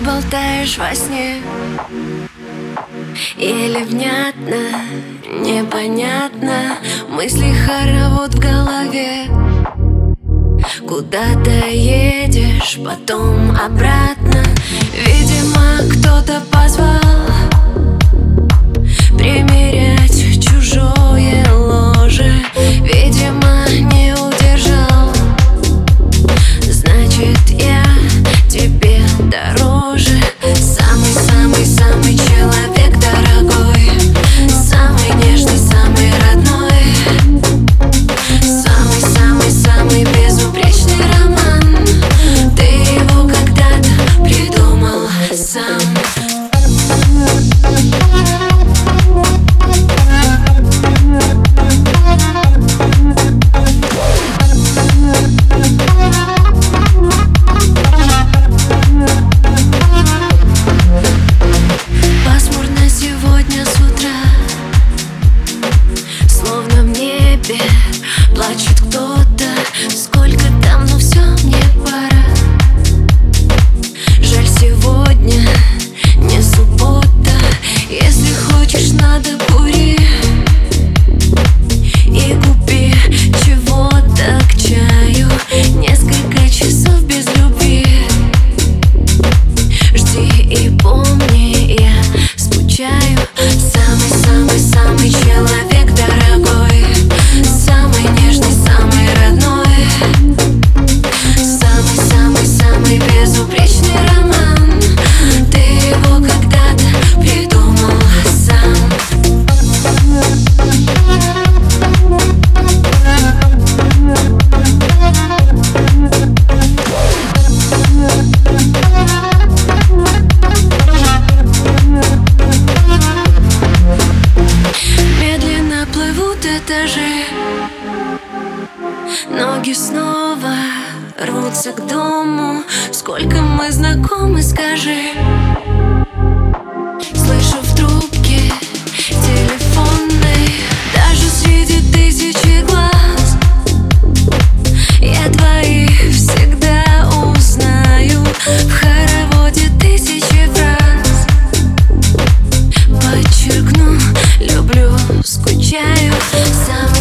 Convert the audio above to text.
болтаешь во сне? Или внятно, непонятно? Мысли хоровод в голове. Куда-то едешь, потом обратно. Видишь этаже Ноги снова рвутся к дому. Сколько мы знакомы, скажи. Some